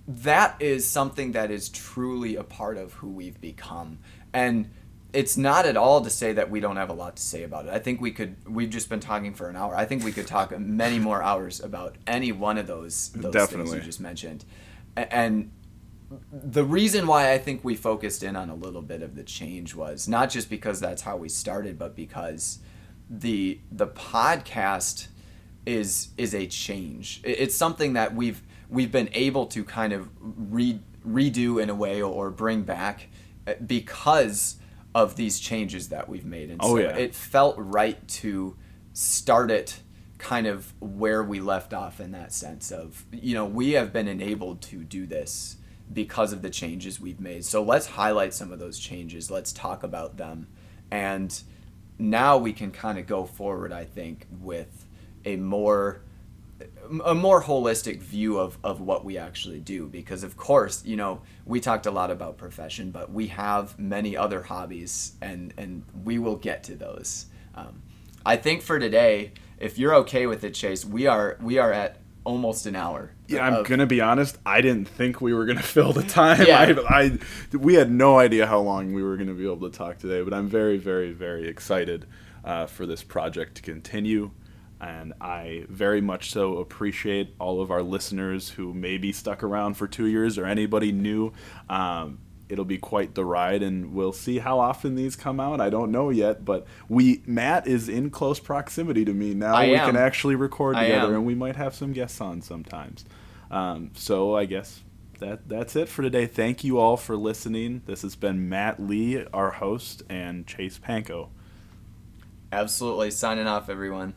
that is something that is truly a part of who we've become, and it's not at all to say that we don't have a lot to say about it. I think we could. We've just been talking for an hour. I think we could talk many more hours about any one of those those Definitely. things you just mentioned. And the reason why I think we focused in on a little bit of the change was not just because that's how we started, but because the the podcast is is a change. It's something that we've we've been able to kind of re, redo in a way or bring back eh, because of these changes that we've made. And oh, so yeah. it felt right to start it kind of where we left off in that sense of, you know, we have been enabled to do this because of the changes we've made. So let's highlight some of those changes. Let's talk about them. And now we can kind of go forward, I think, with a more a more holistic view of, of what we actually do. Because of course you know we talked a lot about profession but we have many other hobbies and and we will get to those. Um, i think for today if you're okay with it chase we are we are at almost an hour yeah i'm gonna be honest i didn't think we were gonna fill the time. Yeah. I, I we had no idea how long we were gonna be able to talk today but i'm very very very excited uh, for this project to continue and I very much so appreciate all of our listeners who maybe stuck around for two years or anybody new. Um, it'll be quite the ride, and we'll see how often these come out. I don't know yet, but we Matt is in close proximity to me now. I we am. can actually record together, and we might have some guests on sometimes. Um, so I guess that that's it for today. Thank you all for listening. This has been Matt Lee, our host, and Chase Panko. Absolutely. Signing off, everyone.